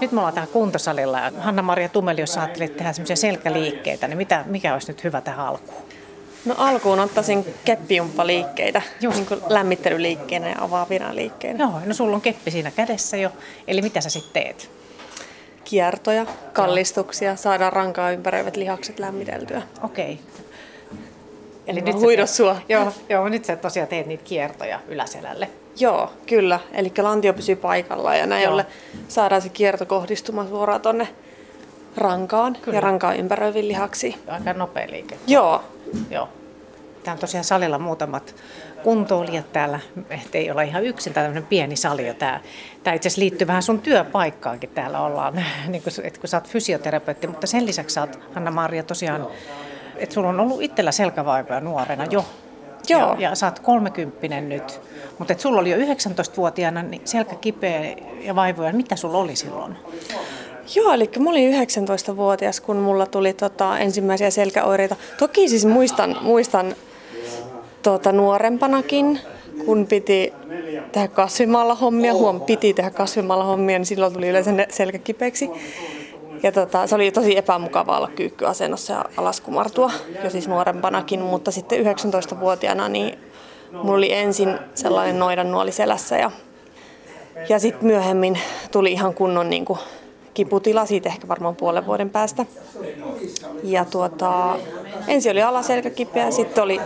Nyt me ollaan täällä kuntosalilla ja Hanna-Maria Tumeli, jos ajattelet tehdä semmoisia selkäliikkeitä, niin mitä, mikä olisi nyt hyvä tähän alkuun? No alkuun ottaisin keppijumppaliikkeitä, Just. niin kuin lämmittelyliikkeenä ja avaavina liikkeinä. Joo, no sulla on keppi siinä kädessä jo. Eli mitä sä sitten teet? Kiertoja, kallistuksia, saadaan rankaa ympäröivät lihakset lämmiteltyä. Okei. Okay. Eli nyt huidos sua. Joo, joo, nyt sä tosiaan teet niitä kiertoja yläselälle. Joo, kyllä. Eli lantio pysyy paikallaan ja näin ollen saadaan se kierto kohdistumaan suoraan tonne rankaan kyllä. ja rankaan ympäröiviin lihaksiin. Aika nopea liike. Joo. Joo. Täällä on tosiaan salilla muutamat kuntoilijat täällä, ei olla ihan yksin, tämä tämmöinen pieni sali jo tämä. Tämä itse asiassa liittyy vähän sun työpaikkaankin täällä ollaan, niin kun, että kun sä oot fysioterapeutti, mutta sen lisäksi sä oot, Hanna-Maria, tosiaan, että sulla on ollut itsellä selkävaivoja nuorena jo. Joo. Ja, ja sä oot kolmekymppinen nyt, mutta et sulla oli jo 19-vuotiaana niin selkä kipeä ja vaivoja. Mitä sulla oli silloin? Joo, eli mä olin 19-vuotias, kun mulla tuli tota, ensimmäisiä selkäoireita. Toki siis muistan, muistan tota, nuorempanakin, kun piti tehdä kasvimalla hommia, huom, piti tehdä kasvimalla hommia, niin silloin tuli yleensä selkäkipeäksi. Ja tota, se oli tosi epämukavaa olla kyykkyasennossa ja alaskumartua jo siis nuorempanakin, mutta sitten 19-vuotiaana niin mulla oli ensin sellainen noidan nuoli selässä ja, ja sitten myöhemmin tuli ihan kunnon niin kuin, kiputila siitä ehkä varmaan puolen vuoden päästä. Ja tuota, ensin oli alaselkä kipeä, sitten oli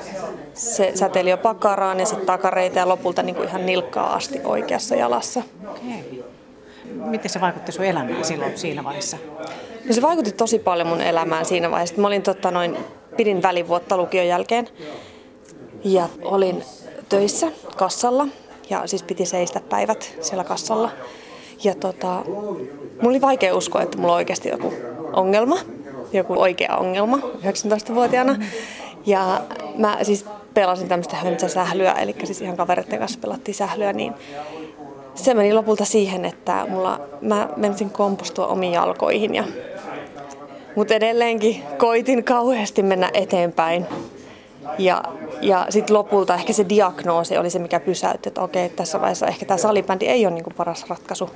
se säteili jo pakaraan ja sitten takareita ja lopulta niin kuin ihan nilkkaa asti oikeassa jalassa. Okay. Miten se vaikutti sun elämään silloin siinä vaiheessa? No se vaikutti tosi paljon mun elämään siinä vaiheessa. Mä olin totta noin, pidin välivuotta lukion jälkeen ja olin töissä kassalla ja siis piti seistä päivät siellä kassalla. Ja tota, mulla oli vaikea uskoa, että mulla on oikeasti joku ongelma, joku oikea ongelma 19-vuotiaana. Ja mä siis pelasin tämmöistä höntsäsählyä, eli siis ihan kavereiden kanssa pelattiin sählyä, niin se meni lopulta siihen, että mulla, mä menisin kompostua omiin jalkoihin. Ja, mutta edelleenkin koitin kauheasti mennä eteenpäin. Ja, ja sitten lopulta ehkä se diagnoosi oli se, mikä pysäytti, että okei, tässä vaiheessa ehkä tämä salibändi ei ole niin kuin paras ratkaisu,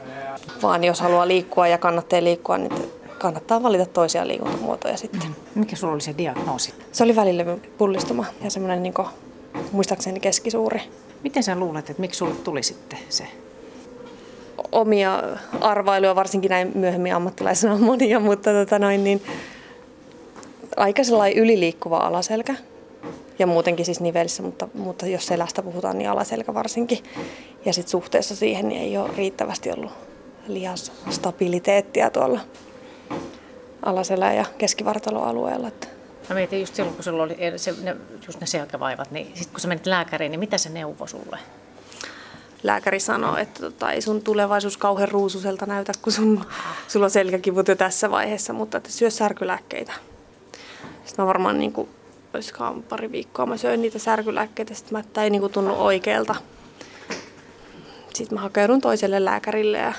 vaan jos haluaa liikkua ja kannattaa liikkua, niin kannattaa valita toisia liikuntamuotoja sitten. Mikä sulla oli se diagnoosi? Se oli välilevyn pullistuma ja semmoinen niin kuin, muistaakseni keskisuuri. Miten sä luulet, että miksi sulle tuli sitten se? Omia arvailuja, varsinkin näin myöhemmin ammattilaisena on monia, mutta tota noin, niin aika sellainen yliliikkuva alaselkä ja muutenkin siis nivelissä, mutta, mutta jos selästä puhutaan, niin alaselkä varsinkin. Ja sitten suhteessa siihen niin ei ole riittävästi ollut lihasstabiliteettia tuolla alaselä- ja keskivartaloalueella. Mä mietin just silloin, kun sulla oli se, ne, just ne selkävaivat, niin sitten kun sä menit lääkäriin, niin mitä se neuvoi sulle? Lääkäri sanoi, että tota, ei sun tulevaisuus kauhean ruususelta näytä, kun sun, sulla on selkäkivut jo tässä vaiheessa, mutta että syö särkylääkkeitä. Sitten mä varmaan niin kuin, olisikohan pari viikkoa mä söin niitä särkylääkkeitä, sitten mä, että ei niin kuin tunnu oikealta. Sitten mä hakeudun toiselle lääkärille ja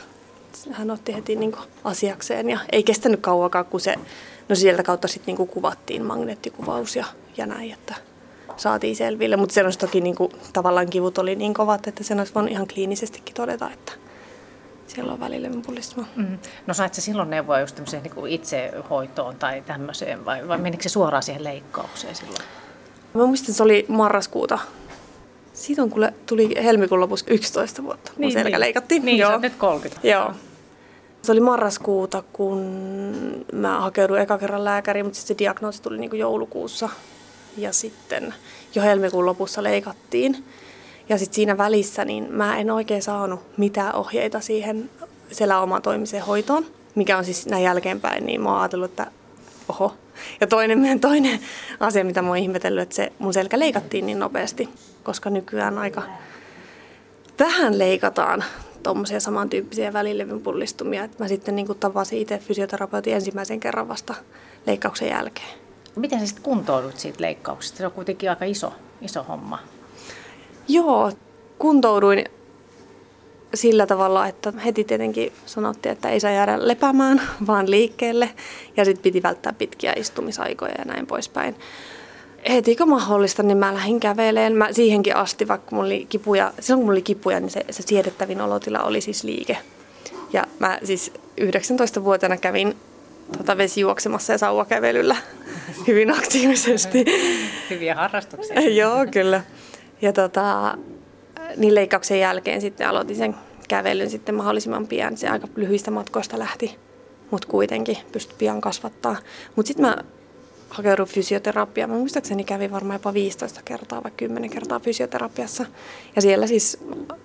hän otti heti niin kuin asiakseen ja ei kestänyt kauakaan, kun se, no sieltä kautta sitten niin kuvattiin magneettikuvaus ja, ja näin, että saatiin selville. Mutta se olisi toki niin kuin, tavallaan kivut oli niin kovat, että sen olisi voinut ihan kliinisestikin todeta, että siellä on välillä pullistuma. Mm. No sait se silloin neuvoa just niin itsehoitoon tai tämmöiseen vai, vai menikö se suoraan siihen leikkaukseen silloin? Mä muistan, se oli marraskuuta. Siitä on kuule, tuli helmikuun lopussa 11 vuotta, kun niin, selkä niin. leikattiin. Niin, Joo. nyt 30. Joo. Se oli marraskuuta, kun mä hakeuduin eka kerran lääkäriin, mutta sitten se diagnoosi tuli niin kuin joulukuussa. Ja sitten jo helmikuun lopussa leikattiin. Ja sitten siinä välissä niin mä en oikein saanut mitään ohjeita siihen seläomatoimiseen hoitoon, mikä on siis näin jälkeenpäin, niin mä oon ajatellut, että oho. Ja toinen, toinen asia, mitä mä oon ihmetellyt, että se mun selkä leikattiin niin nopeasti, koska nykyään aika vähän leikataan tuommoisia samantyyppisiä välilevyn pullistumia. Että mä sitten niin tavasin itse fysioterapeutin ensimmäisen kerran vasta leikkauksen jälkeen. Miten sä sitten kuntoudut siitä leikkauksesta? Se on kuitenkin aika iso, iso homma. Joo, kuntouduin sillä tavalla, että heti tietenkin sanottiin, että ei saa jäädä lepäämään, vaan liikkeelle. Ja sitten piti välttää pitkiä istumisaikoja ja näin poispäin. Heti kun mahdollista, niin mä lähdin käveleen. Mä siihenkin asti, vaikka mulla oli kipuja, silloin kun mulla oli kipuja, niin se, se siedettävin olotila oli siis liike. Ja mä siis 19-vuotiaana kävin tota, vesijuoksemassa ja sauvakävelyllä hyvin aktiivisesti. Hyviä harrastuksia. Joo, kyllä. Ja tota, niin leikkauksen jälkeen sitten aloitin sen kävelyn sitten mahdollisimman pian. Se aika lyhyistä matkoista lähti, mutta kuitenkin pystyi pian kasvattaa. Mutta sitten mä hakeuduin fysioterapiaan. Mä muistaakseni kävin varmaan jopa 15 kertaa vai 10 kertaa fysioterapiassa. Ja siellä siis äh,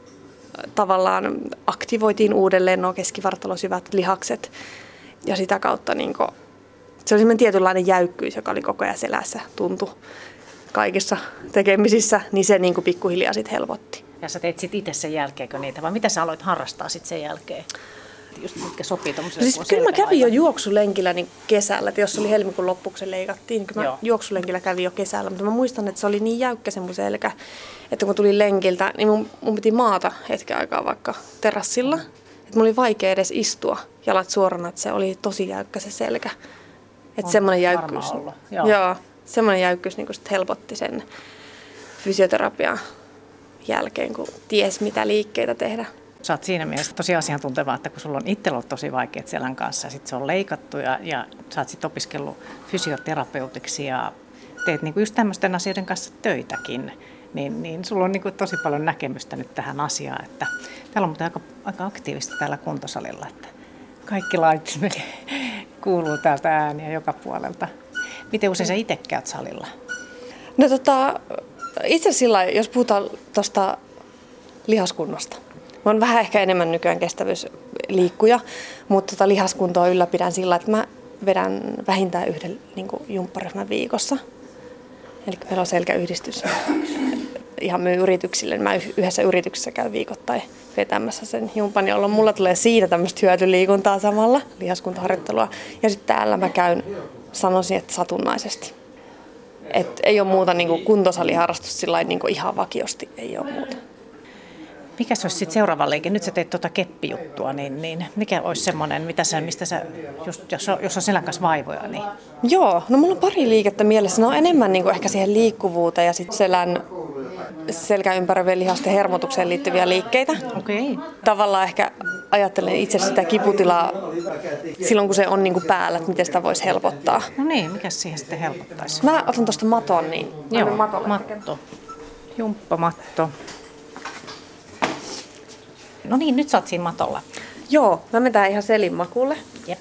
tavallaan aktivoitiin uudelleen nuo keskivartalosyvät lihakset. Ja sitä kautta niin kun, se oli semmoinen tietynlainen jäykkyys, joka oli koko ajan selässä, tuntui kaikissa tekemisissä, niin se niin kuin pikkuhiljaa sitten helpotti. Ja sä teit sitten itse sen jälkeen niitä, vai mitä sä aloit harrastaa sitten sen jälkeen? Just mitkä sopii tuommoiselle, siis kyllä mä kävin jo juoksulenkillä niin kesällä, että jos oli helmikuun loppuksi leikattiin, niin kyllä mä Joo. juoksulenkillä kävin jo kesällä, mutta mä muistan, että se oli niin jäykkä se mun selkä, että kun tulin lenkiltä, niin mun, mun piti maata hetken aikaa vaikka terassilla, että mulla oli vaikea edes istua jalat suorana, että se oli tosi jäykkä se selkä. Että semmoinen jäykkyys. Joo. Joo semmoinen jäykkyys niin sit helpotti sen fysioterapian jälkeen, kun ties mitä liikkeitä tehdä. Sä oot siinä mielessä tosi asiantunteva, että kun sulla on itsellä ollut tosi vaikeat selän kanssa, sit se on leikattu ja, ja sä oot sitten opiskellut fysioterapeutiksi ja teet niinku just tämmöisten asioiden kanssa töitäkin, niin, niin sulla on niinku tosi paljon näkemystä nyt tähän asiaan. Että täällä on muuten aika, aika aktiivista täällä kuntosalilla, että kaikki lait kuuluu täältä ääniä joka puolelta. Miten usein sä itse käyt salilla? No tota, itse sillä jos puhutaan tuosta lihaskunnosta. Mä oon vähän ehkä enemmän nykyään kestävyysliikkuja, mutta tota lihaskuntoa ylläpidän sillä, että mä vedän vähintään yhden niin jumpparyhmän viikossa. Eli meillä on selkäyhdistys ihan myy yrityksille. Mä yhdessä yrityksessä käyn viikoittain vetämässä sen jumpan, jolloin mulla tulee siitä tämmöistä hyötyliikuntaa samalla, lihaskuntaharjoittelua. Ja sitten täällä mä käyn sanoisin, että satunnaisesti. Et ei ole muuta niin kuntosaliharrastus sillä niin ihan vakiosti, ei ole muuta. Mikä se olisi sitten seuraava liike? Nyt sä teet tuota keppijuttua, niin, niin mikä olisi semmoinen, mitä sä, mistä sä, just, jos, on, jos on selän kanssa vaivoja? Niin... Joo, no mulla on pari liikettä mielessä. Ne on enemmän niin kuin ehkä siihen liikkuvuuteen ja sitten selän selkäympäröivien lihasten hermotukseen liittyviä liikkeitä. Okay. Tavallaan ehkä ajattelen itse sitä kiputilaa silloin, kun se on niin kuin päällä, että miten sitä voisi helpottaa. No niin, mikä siihen sitten helpottaisi? Mä otan tuosta maton, niin Joo, matto. Jumppamatto. No niin, nyt sä oot siinä matolla. Joo, mä menen ihan selin makulle. Jep.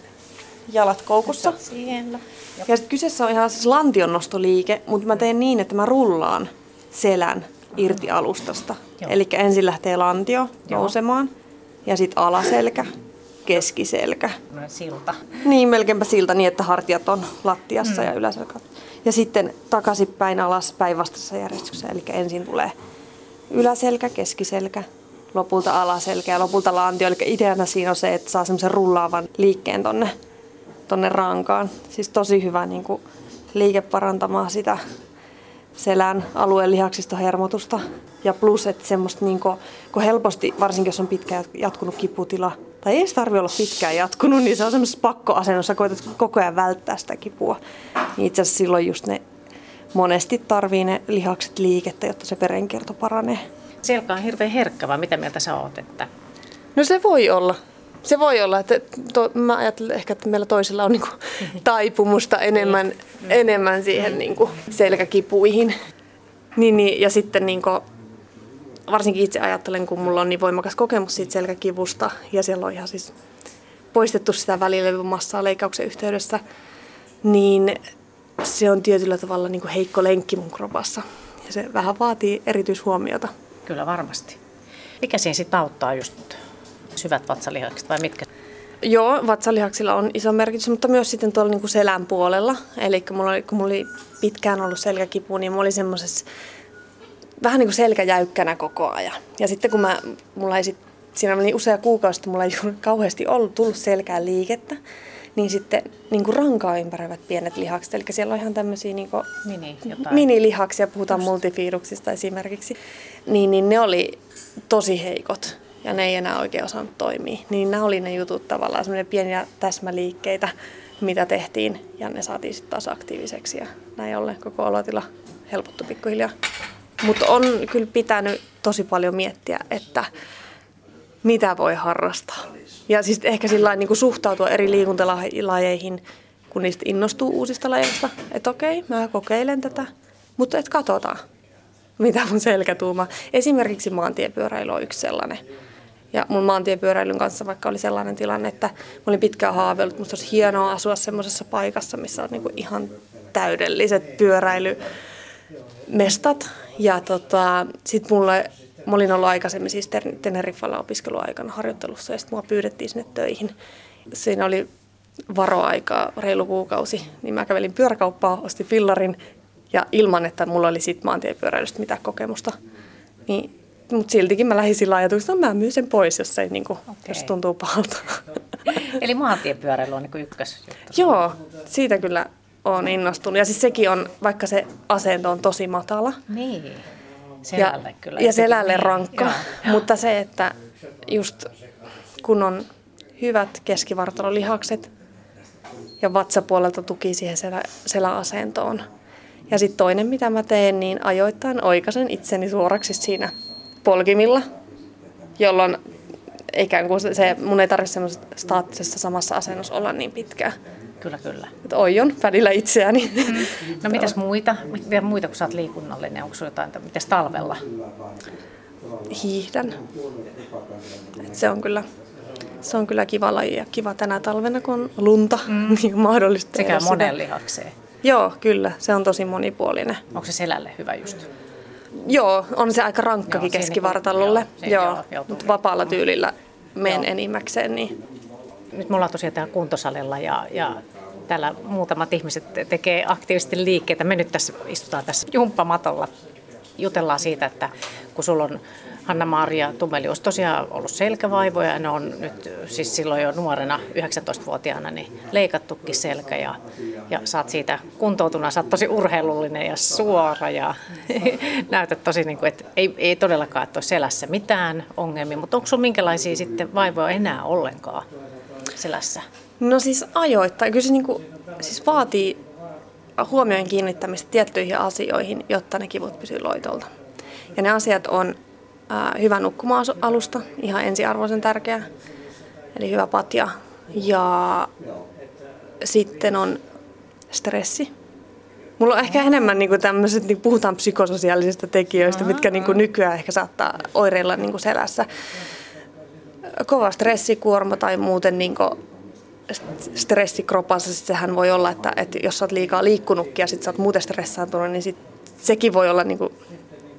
Jalat koukussa. Siellä. Ja sitten kyseessä on ihan siis lantionnostoliike, mutta mä teen niin, että mä rullaan selän irti alustasta. Eli ensin lähtee lantio Joo. nousemaan ja sitten alaselkä, keskiselkä. Silta. Niin, melkeinpä silta niin, että hartiat on lattiassa mm. ja yläselkä. Ja sitten takaisinpäin alas päinvastaisessa järjestyksessä. Eli ensin tulee yläselkä, keskiselkä, lopulta alaselkä ja lopulta lantio. Eli ideana siinä on se, että saa semmoisen rullaavan liikkeen tonne, tonne rankaan. Siis tosi hyvä niin kuin, liike parantamaan sitä selän alueen lihaksista hermotusta. Ja plus, että semmoista niin kuin, kun helposti, varsinkin jos on pitkään jatkunut kiputila, tai ei tarvitse olla pitkään jatkunut, niin se on semmoisessa pakkoasennossa, koetat koko ajan välttää sitä kipua. Niin itse asiassa silloin just ne monesti tarvii ne lihakset liikettä, jotta se verenkierto paranee. Selkä on hirveän herkkä, vai mitä mieltä sä oot? Että... No se voi olla. Se voi olla, että to, mä ajattelen ehkä, että meillä toisilla on niinku taipumusta enemmän, mm. enemmän siihen niinku selkäkipuihin. Niin, niin, ja sitten niinku, varsinkin itse ajattelen, kun mulla on niin voimakas kokemus siitä selkäkivusta ja siellä on ihan siis poistettu sitä välilevymassaa leikkauksen yhteydessä, niin se on tietyllä tavalla niin kuin heikko lenkki mun kropassa. Ja se vähän vaatii erityishuomiota. Kyllä varmasti. Mikä siinä sitten auttaa just syvät vatsalihakset vai mitkä? Joo, vatsalihaksilla on iso merkitys, mutta myös sitten tuolla niin kuin selän puolella. Eli kun mulla, oli, kun mulla oli pitkään ollut selkäkipu, niin mulla oli semmoisessa vähän niin kuin selkäjäykkänä koko ajan. Ja sitten kun mä, mulla ei sit, siinä oli usea kuukausi, että mulla ei kauheasti ollut tullut selkään liikettä, niin sitten niin kuin rankaa ympäröivät pienet lihakset. Eli siellä on ihan tämmöisiä niin kuin Mini, minilihaksia, puhutaan Just. multifiiduksista esimerkiksi. Niin, niin ne oli tosi heikot ja ne ei enää oikein osannut toimia. Niin nämä oli ne jutut tavallaan, semmoisia pieniä täsmäliikkeitä, mitä tehtiin ja ne saatiin sitten taas aktiiviseksi ja näin ollen koko olotila helpottui pikkuhiljaa. Mutta on kyllä pitänyt tosi paljon miettiä, että mitä voi harrastaa. Ja siis ehkä sillä niin kuin suhtautua eri liikuntalajeihin, kun niistä innostuu uusista lajeista. Että okei, mä kokeilen tätä, mutta et katsotaan, mitä mun selkätuuma. Esimerkiksi maantiepyöräily on yksi sellainen. Ja mun maantiepyöräilyn kanssa vaikka oli sellainen tilanne, että mä olin pitkään haaveillut, musta olisi hienoa asua semmoisessa paikassa, missä on niinku ihan täydelliset pyöräilymestat. Ja tota, sit mulle, mä olin ollut aikaisemmin siis Teneriffalla opiskeluaikana harjoittelussa ja sitten mua pyydettiin sinne töihin. Siinä oli varoaikaa reilu kuukausi, niin mä kävelin pyöräkauppaa, ostin fillarin ja ilman, että mulla oli sit maantiepyöräilystä mitään kokemusta. Niin mutta siltikin mä lähdin sillä ajatuksella, että mä myyn sen pois, jos, ei, niin kuin, okay. jos tuntuu pahalta. Eli maantiepyöräily on niin ykkös Joo, siitä kyllä on innostunut. Ja siis sekin on, vaikka se asento on tosi matala. Niin, selälle ja, kyllä. Ja selälle niin. rankka. Joo. Mutta se, että just kun on hyvät keskivartalolihakset ja vatsapuolelta tuki siihen selä, seläasentoon. Ja sitten toinen, mitä mä teen, niin ajoittain oikaisen itseni suoraksi siinä polkimilla, jolloin ikään kuin se, mun ei tarvitse semmoisessa staattisessa samassa asennossa olla niin pitkään. Kyllä, kyllä. Että oion välillä itseäni. Mm. No mitäs muita? Mitä muita, kun sä oot liikunnallinen? Onko sulla jotain, mitäs talvella? Hiihdän. Et se on kyllä se on kyllä kiva laji ja kiva tänä talvena, kun on lunta, mm. niin mahdollista Sekä monen lihakseen. Joo, kyllä. Se on tosi monipuolinen. Onko se selälle hyvä just? Joo, on se aika rankkakin joo, keskivartalolle. Niin joo, joo, joo mutta vapaalla tyylillä menen enimmäkseen. Niin. Nyt me ollaan tosiaan täällä kuntosalilla ja, ja täällä muutamat ihmiset tekee aktiivisesti liikkeitä. Me nyt tässä istutaan tässä jumppamatolla. Jutellaan siitä, että kun sulla on Hanna-Maria Tummeli olisi tosiaan ollut selkävaivoja ja ne on nyt siis silloin jo nuorena 19-vuotiaana niin leikattukin selkä ja, ja saat siitä kuntoutuna, saat tosi urheilullinen ja suora ja näytät tosi niin kuin, että ei, ei todellakaan että ole selässä mitään ongelmia, mutta onko sinulla minkälaisia sitten vaivoja enää ollenkaan selässä? No siis ajoittain. Kyllä se niin kuin, siis vaatii huomioon kiinnittämistä tiettyihin asioihin, jotta ne kivut pysyvät loitolta. Ja ne asiat on hyvä nukkuma-alusta, ihan ensiarvoisen tärkeä. Eli hyvä patja. Ja sitten on stressi. Mulla on ehkä enemmän niin tämmöiset, niin puhutaan psykososiaalisista tekijöistä, mitkä niin kuin nykyään ehkä saattaa oireilla niin kuin selässä. Kova stressikuorma tai muuten niin kuin stressi kropassa, sehän voi olla, että, että jos sä oot liikaa liikkunutkin ja sit sä oot muuten stressaantunut, niin sit sekin voi olla niin kuin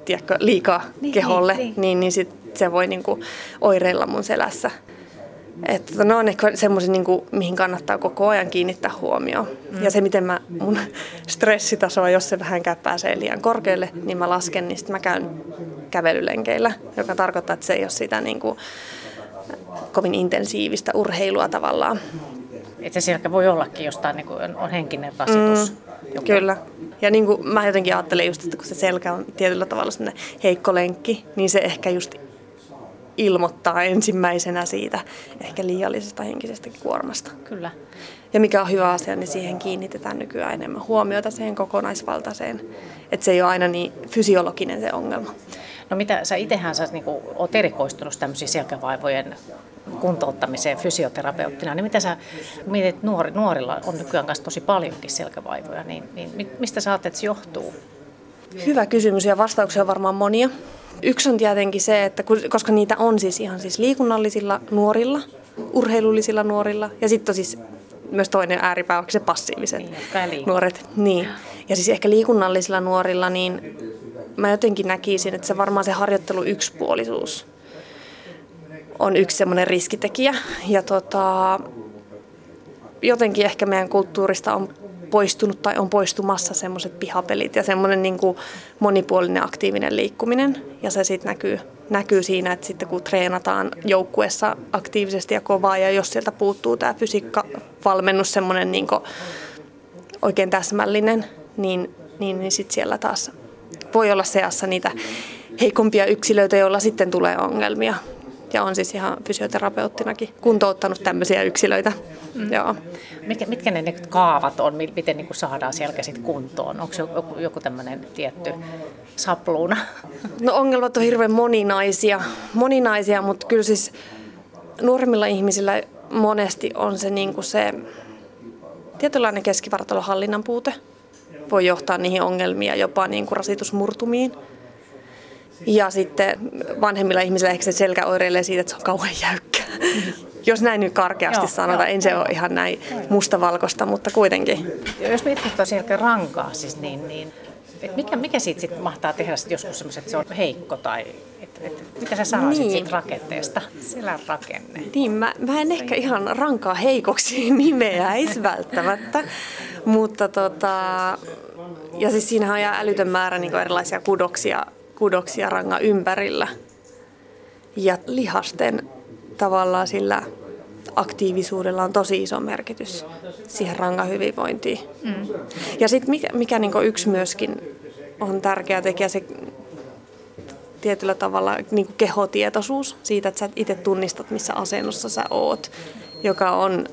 tiedätkö, liikaa niin, keholle, niin, niin. niin, niin sit se voi niinku oireilla mun selässä. Että tota, ne on ehkä semmoisia, niinku, mihin kannattaa koko ajan kiinnittää huomioon. Mm. Ja se, miten mä mun stressitasoa, jos se vähän pääsee liian korkealle, niin mä lasken, niin sitten mä käyn kävelylenkeillä, joka tarkoittaa, että se ei ole sitä niinku, kovin intensiivistä urheilua tavallaan. Että se selkä voi ollakin jostain, niin kuin on henkinen rasitus. Mm, joku. Kyllä. Ja niin kuin mä jotenkin ajattelen just, että kun se selkä on tietyllä tavalla sellainen heikko lenkki, niin se ehkä just ilmoittaa ensimmäisenä siitä ehkä liiallisesta henkisestä kuormasta. Kyllä. Ja mikä on hyvä asia, niin siihen kiinnitetään nykyään enemmän huomiota siihen kokonaisvaltaiseen. Että se ei ole aina niin fysiologinen se ongelma. No mitä sä itsehän sä niin oot erikoistunut tämmöisiin selkävaivojen kuntouttamiseen fysioterapeuttina, niin mitä sä mietit, nuori, nuorilla on nykyään kanssa tosi paljonkin selkävaivoja, niin, niin mistä sä ajattelet, että se johtuu? Hyvä kysymys ja vastauksia on varmaan monia. Yksi on tietenkin se, että koska niitä on siis ihan siis liikunnallisilla nuorilla, urheilullisilla nuorilla ja sitten on siis myös toinen ääripää se passiiviset niin, nuoret. Niin. Ja siis ehkä liikunnallisilla nuorilla, niin mä jotenkin näkisin, että se varmaan se harjoittelu yksipuolisuus on yksi semmoinen riskitekijä. Ja tota, jotenkin ehkä meidän kulttuurista on poistunut tai on poistumassa semmoiset pihapelit ja semmoinen niin kuin monipuolinen aktiivinen liikkuminen. Ja se sitten näkyy, näkyy siinä, että sitten kun treenataan joukkueessa aktiivisesti ja kovaa ja jos sieltä puuttuu tämä fysiikkavalmennus semmoinen niin oikein täsmällinen, niin, niin, niin sitten siellä taas voi olla seassa niitä heikompia yksilöitä, joilla sitten tulee ongelmia ja on siis ihan fysioterapeuttinakin kuntouttanut tämmöisiä yksilöitä. Mm. Joo. Mitkä, mitkä ne, ne kaavat on, miten niin saadaan selkä sit kuntoon? Onko joku, joku tämmöinen tietty sapluuna? No ongelmat on hirveän moninaisia, moninaisia mutta kyllä siis nuoremmilla ihmisillä monesti on se, niin kuin se tietynlainen keskivartalohallinnan puute. Voi johtaa niihin ongelmia, jopa niin kuin rasitusmurtumiin. Ja sitten vanhemmilla ihmisillä ehkä se selkä oireilee siitä, että se on kauhean jäykkä. Jos näin nyt karkeasti joo, sanotaan, joo, en se ole ihan näin mustavalkoista, mutta kuitenkin. Jos miettii tuota selkä rankaa, siis niin, niin et mikä, mikä siitä sit mahtaa tehdä sit joskus semmoiset, että se on heikko tai et, et, mitä sä sanoisit niin. siitä rakenteesta, selän rakenne? Niin, mä, mä en ehkä ihan rankaa heikoksi nimeäisi välttämättä, mutta tota, ja siis siinähän on ihan älytön määrä niin erilaisia kudoksia, kudoksia rangan ympärillä. Ja lihasten tavallaan sillä aktiivisuudella on tosi iso merkitys siihen rangan hyvinvointiin. Mm. Ja sitten mikä, mikä niin yksi myöskin on tärkeä tekijä, se tietyllä tavalla niin kehotietoisuus siitä, että sä itse tunnistat, missä asennossa sä oot, joka on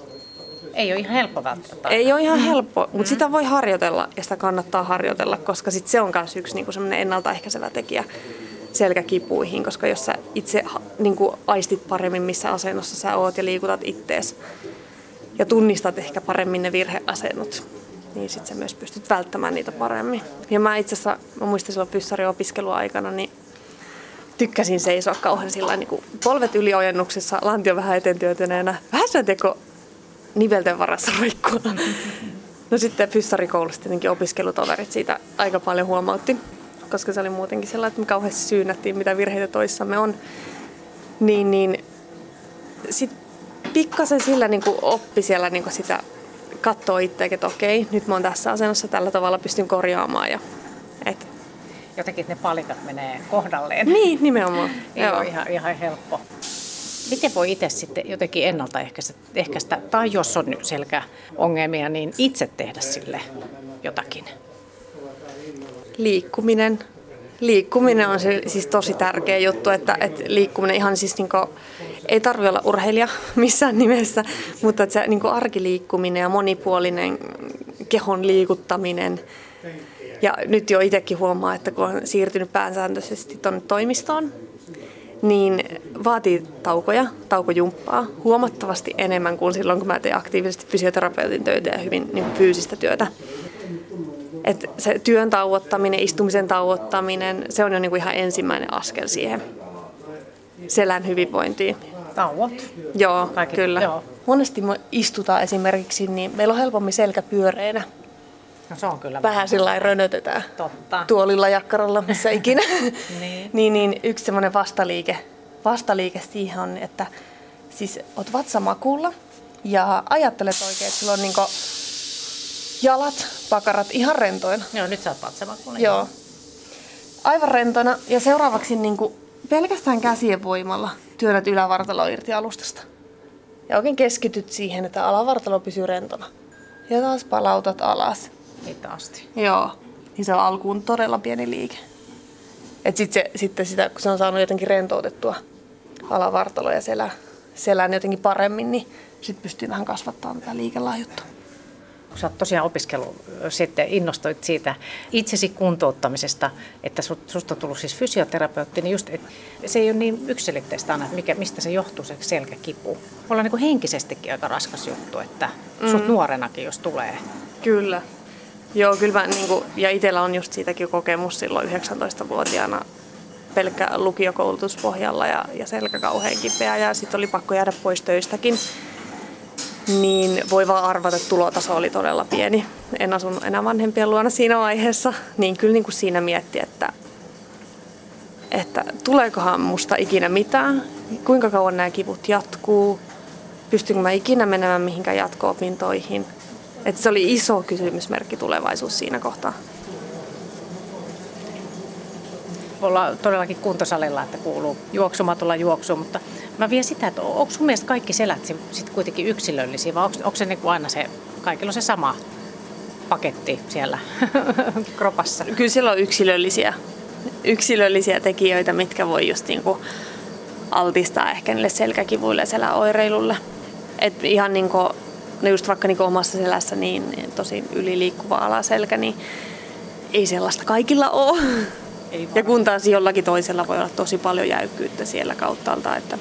ei ole ihan helppo välttämättä. Ei ole ihan mm. helppo, mutta mm. sitä voi harjoitella ja sitä kannattaa harjoitella, koska sit se on myös yksi niin ennaltaehkäisevä tekijä selkäkipuihin, koska jos sä itse niin kuin aistit paremmin, missä asennossa sä oot ja liikutat ittees ja tunnistat ehkä paremmin ne virheasennot, niin sitten sä myös pystyt välttämään niitä paremmin. Ja mä itse asiassa, mä muistan silloin fyssariopiskeluaikana, niin tykkäsin seisoa kauhean sillä niin polvet yliojennuksessa, lantio vähän eteen työtöneenä. Vähän sen teko nivelten varassa roikkua. No sitten fyssarikoulussa tietenkin opiskelutoverit siitä aika paljon huomautti koska se oli muutenkin sellainen, että me kauheasti syynättiin, mitä virheitä toissamme on. Niin, niin sitten pikkasen sillä niin kuin oppi siellä niin kuin sitä katsoa itseä, että okei, nyt mä oon tässä asennossa, tällä tavalla pystyn korjaamaan. Ja, et. Jotenkin ne palikat menee kohdalleen. Niin, nimenomaan. Ei Joo. ole ihan, ihan helppo. Miten voi itse sitten jotenkin ennaltaehkäistä, tai jos on selkäongelmia, niin itse tehdä sille jotakin? liikkuminen. Liikkuminen on se, siis tosi tärkeä juttu, että, että liikkuminen ihan siis niin kuin, ei tarvitse olla urheilija missään nimessä, mutta että se niin kuin arkiliikkuminen ja monipuolinen kehon liikuttaminen. Ja nyt jo itsekin huomaa, että kun on siirtynyt pääsääntöisesti tuonne toimistoon, niin vaatii taukoja, taukojumppaa huomattavasti enemmän kuin silloin, kun mä teen aktiivisesti fysioterapeutin töitä ja hyvin niin kuin fyysistä työtä. Et se työn tauottaminen, istumisen tauottaminen, se on jo niinku ihan ensimmäinen askel siihen selän hyvinvointiin. Tauot? Joo, Kaikki, kyllä. Joo. Monesti me istutaan esimerkiksi, niin meillä on helpommin selkä pyöreänä. No se on kyllä. Vähän sillä rönötetään. Totta. Tuolilla, jakkaralla, missä ikinä. niin. niin, niin yksi semmoinen vastaliike, vastaliike siihen on, että siis oot vatsamakuulla ja ajattelet oikein, että sulla on niinku jalat, pakarat ihan rentoina. Joo, nyt sä oot patsamakulla. Joo. Aivan rentona. Ja seuraavaksi niin kuin pelkästään käsien voimalla työnnät ylävartalo irti alustasta. Ja oikein keskityt siihen, että alavartalo pysyy rentona. Ja taas palautat alas. Hitaasti. Joo. Niin se on alkuun todella pieni liike. Et sit se, sitten sitä, kun se on saanut jotenkin rentoutettua alavartalo ja selä, selän jotenkin paremmin, niin sitten pystyy vähän kasvattamaan tätä liikelaajuutta kun sä oot tosiaan opiskellut, sitten innostuit siitä itsesi kuntouttamisesta, että susta on tullut siis fysioterapeutti, niin just, että se ei ole niin yksilitteistä aina, että mikä, mistä se johtuu se selkäkipu. Voi olla niin henkisestikin aika raskas juttu, että sut mm. nuorenakin, jos tulee. Kyllä. Joo, kyllä mä, niin kuin, ja itsellä on just siitäkin kokemus silloin 19-vuotiaana pelkkä lukiokoulutuspohjalla ja, ja selkä kauhean kipeä ja sitten oli pakko jäädä pois töistäkin niin voi vaan arvata, että tulotaso oli todella pieni. En asunut enää vanhempien luona siinä vaiheessa, niin kyllä niin kuin siinä mietti, että, että tuleekohan musta ikinä mitään, kuinka kauan nämä kivut jatkuu, pystynkö mä ikinä menemään mihinkään jatko-opintoihin. Että se oli iso kysymysmerkki tulevaisuus siinä kohtaa olla todellakin kuntosalilla, että kuuluu juoksumatolla juoksuun, mutta mä vien sitä, että onko sun mielestä kaikki selät sit kuitenkin yksilöllisiä vai onko, onko se niin kuin aina se, kaikilla on se sama paketti siellä kropassa? Kyllä siellä on yksilöllisiä, yksilöllisiä tekijöitä, mitkä voi just niin kuin altistaa ehkä niille selkäkivuille ja seläoireilulle. Et ihan niin kuin, no just vaikka niin omassa selässä niin tosi yliliikkuva alaselkä, niin ei sellaista kaikilla ole. ja kun taas jollakin toisella voi olla tosi paljon jäykkyyttä siellä kauttaalta. Että...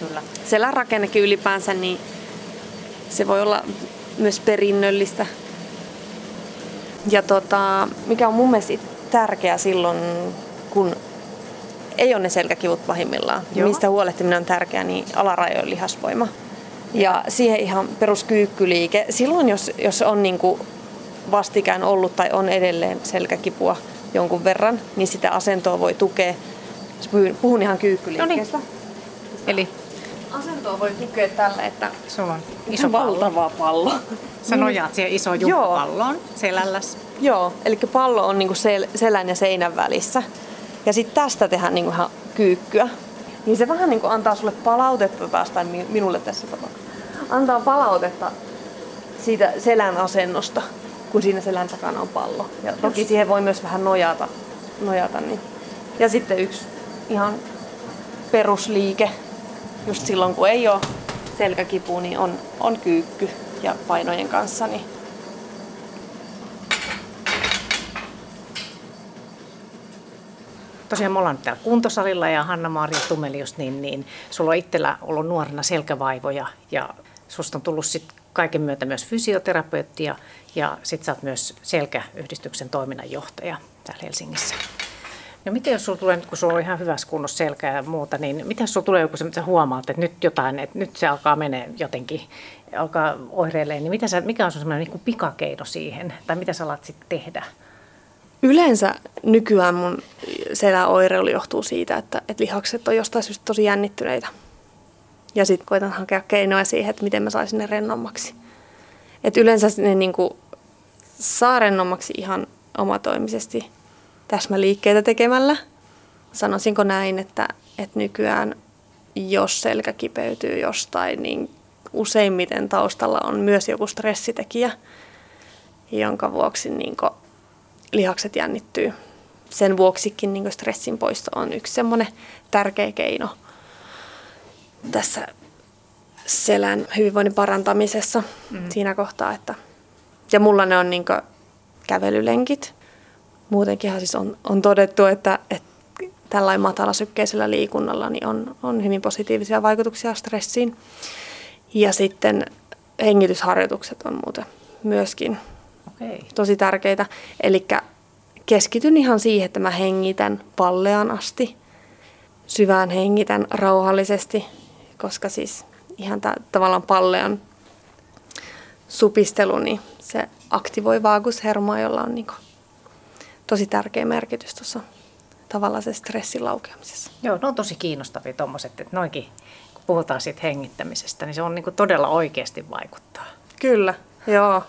Kyllä. Selän rakennekin ylipäänsä, niin se voi olla myös perinnöllistä. Ja tota, mikä on mun mielestä tärkeää silloin, kun ei ole ne selkäkivut pahimmillaan, Joo. mistä huolehtiminen on tärkeää, niin alarajojen lihasvoima. Ja siihen ihan peruskyykkyliike. Silloin, jos, jos on niin kuin vastikään ollut tai on edelleen selkäkipua jonkun verran, niin sitä asentoa voi tukea. Puhun ihan kyykkyliikkeestä. No niin. Eli asentoa voi tukea tällä, että sulla on iso pallo. valtava pallo. Sä nojaat siihen isoon palloon selälläs. Joo, eli pallo on niinku sel- selän ja seinän välissä. Ja sitten tästä tehdään niinku ihan kyykkyä. Niin se vähän niinku antaa sulle palautetta taas, tai minulle tässä tapauksessa. Antaa palautetta siitä selän asennosta, kun siinä selän takana on pallo. Ja toki siihen voi myös vähän nojata. nojata niin. Ja sitten yksi ihan perusliike, just silloin kun ei ole selkäkipu, niin on, on kyykky ja painojen kanssa. Niin tosiaan me ollaan täällä kuntosalilla ja Hanna-Maria Tumelius, niin, niin sulla on itsellä ollut nuorena selkävaivoja ja susta on tullut sitten kaiken myötä myös fysioterapeutti ja, ja sitten sä oot myös selkäyhdistyksen toiminnanjohtaja täällä Helsingissä. No miten jos sulla tulee, kun sulla on ihan hyvässä kunnossa selkä ja muuta, niin miten sulla tulee joku että sä huomaat, että nyt jotain, että nyt se alkaa menee jotenkin, alkaa oireilemaan, niin mitä sä, mikä on semmoinen niin pikakeino siihen, tai mitä sä alat sitten tehdä? Yleensä nykyään mun seläoireilu johtuu siitä, että, että lihakset on jostain syystä tosi jännittyneitä. Ja sitten koitan hakea keinoja siihen, että miten mä saisin ne rennommaksi. Et yleensä ne niin kuin, saa rennommaksi ihan omatoimisesti täsmäliikkeitä tekemällä. Sanoisinko näin, että, että nykyään jos selkä kipeytyy jostain, niin useimmiten taustalla on myös joku stressitekijä, jonka vuoksi niin lihakset jännittyy. Sen vuoksikin niin stressin poisto on yksi semmoinen tärkeä keino tässä selän hyvinvoinnin parantamisessa mm. siinä kohtaa. Että, ja mulla ne on niin kävelylenkit. Muutenkinhan siis on, on todettu, että, että tällainen matalasykkeisellä liikunnalla niin on, on hyvin positiivisia vaikutuksia stressiin. Ja sitten hengitysharjoitukset on muuten myöskin Okay. Tosi tärkeitä. Eli keskityn ihan siihen, että mä hengitän pallean asti. Syvään hengitän rauhallisesti, koska siis ihan tää, tavallaan pallean supistelu, niin se aktivoi vaagushermoa, jolla on niinku tosi tärkeä merkitys tuossa tavallaan se stressin laukeamisessa. Joo, ne on tosi kiinnostavia tuommoiset, että noinkin, kun puhutaan siitä hengittämisestä, niin se on niinku todella oikeasti vaikuttaa. Kyllä, joo.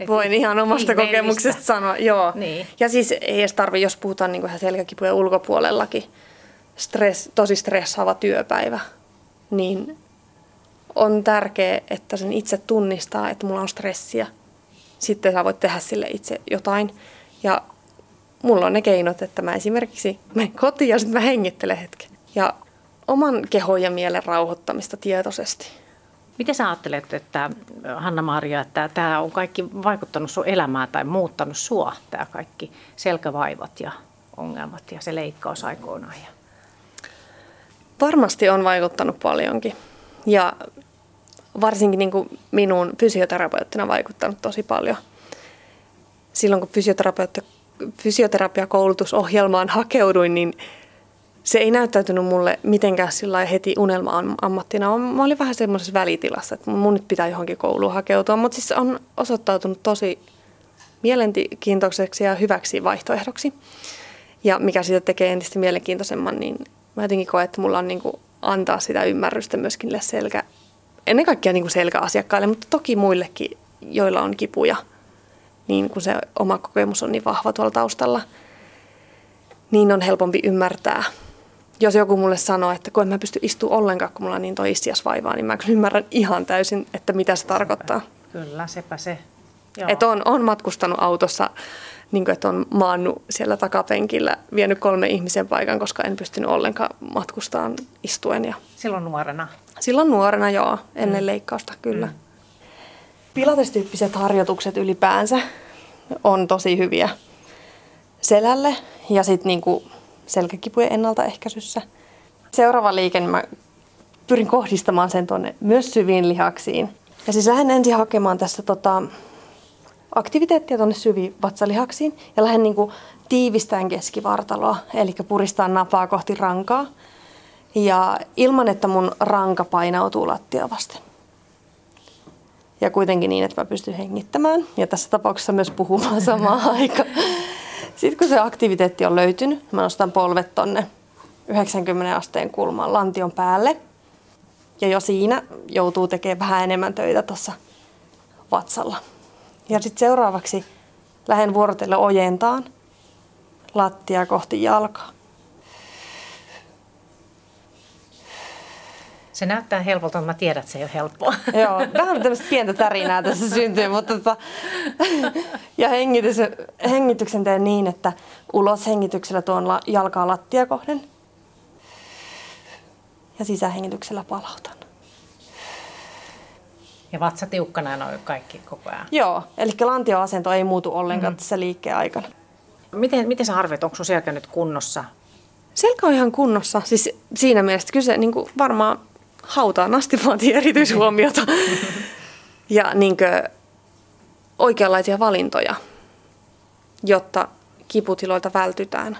Et Voin ihan omasta kokemuksesta sanoa, joo. Niin. Ja siis ei edes tarvi, jos puhutaan niin ihan selkäkipujen ulkopuolellakin, stress, tosi stressaava työpäivä, niin on tärkeää, että sen itse tunnistaa, että mulla on stressiä. Sitten sä voit tehdä sille itse jotain. Ja mulla on ne keinot, että mä esimerkiksi menen kotiin ja sitten mä hengittelen hetken. Ja oman kehon ja mielen rauhoittamista tietoisesti. Miten sä ajattelet, että Hanna-Maria, että tämä on kaikki vaikuttanut sun elämään tai muuttanut sua, tämä kaikki selkävaivat ja ongelmat ja se leikkaus aikoinaan? Varmasti on vaikuttanut paljonkin. Ja varsinkin niin kuin minun fysioterapeuttina vaikuttanut tosi paljon. Silloin kun fysioterapiakoulutusohjelmaan hakeuduin, niin se ei näyttäytynyt mulle mitenkään sillä heti unelma-ammattina. Mä olin vähän semmoisessa välitilassa, että mun nyt pitää johonkin kouluun hakeutua. Mutta siis on osoittautunut tosi mielenkiintoiseksi ja hyväksi vaihtoehdoksi. Ja mikä siitä tekee entistä mielenkiintoisemman, niin mä jotenkin koen, että mulla on niin antaa sitä ymmärrystä myöskin selkä, ennen kaikkea niin selkäasiakkaille, mutta toki muillekin, joilla on kipuja, niin kun se oma kokemus on niin vahva tuolla taustalla, niin on helpompi ymmärtää jos joku mulle sanoo, että kun en mä pysty istumaan ollenkaan, kun mulla on niin toi vaivaa, niin mä kyllä ymmärrän ihan täysin, että mitä se tarkoittaa. Kyllä, sepä se. Että on, on matkustanut autossa, niin kuin, että on maannut siellä takapenkillä, vienyt kolme ihmisen paikan, koska en pystynyt ollenkaan matkustamaan istuen. Ja... Silloin nuorena? Silloin nuorena, joo, ennen mm. leikkausta, kyllä. Mm. Pilatestyyppiset harjoitukset ylipäänsä on tosi hyviä selälle ja sitten niinku selkäkipujen ennaltaehkäisyssä. Seuraava liike, niin mä pyrin kohdistamaan sen tuonne myös syviin lihaksiin. Ja siis lähden ensin hakemaan tässä tota, aktiviteettia tuonne syviin vatsalihaksiin ja lähden niin kuin tiivistään keskivartaloa, eli puristaa napaa kohti rankaa. Ja ilman, että mun ranka painautuu lattia vasten. Ja kuitenkin niin, että mä pystyn hengittämään ja tässä tapauksessa myös puhumaan samaan aikaan. Sitten kun se aktiviteetti on löytynyt, mä nostan polvet tonne 90 asteen kulmaan lantion päälle. Ja jo siinä joutuu tekemään vähän enemmän töitä tuossa vatsalla. Ja sitten seuraavaksi lähden vuorotelle ojentaan lattia kohti jalkaa. Se näyttää helpolta, mutta mä tiedän, että se ei ole helppoa. Joo, vähän tämmöistä pientä tärinää tässä syntyy, mutta tota, ja hengitys, hengityksen teen niin, että ulos hengityksellä tuon la, jalkaa lattia kohden ja sisähengityksellä palautan. Ja vatsa tiukkana noin kaikki koko ajan. Joo, eli lantioasento ei muutu ollenkaan mm. tässä liikkeen aikana. Miten, miten sä arvioit, onko sun selkä nyt kunnossa? Selkä on ihan kunnossa. Siis siinä mielessä kyse niin kuin varmaan hautaan asti vaatii erityishuomiota. ja niin kuin, oikeanlaisia valintoja, jotta kiputiloilta vältytään.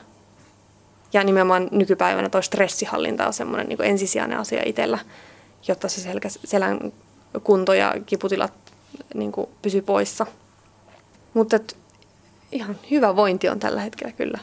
Ja nimenomaan nykypäivänä tuo stressihallinta on semmoinen niin ensisijainen asia itsellä, jotta se selkä, selän kunto ja kiputilat niin pysyy poissa. Mutta ihan hyvä vointi on tällä hetkellä kyllä.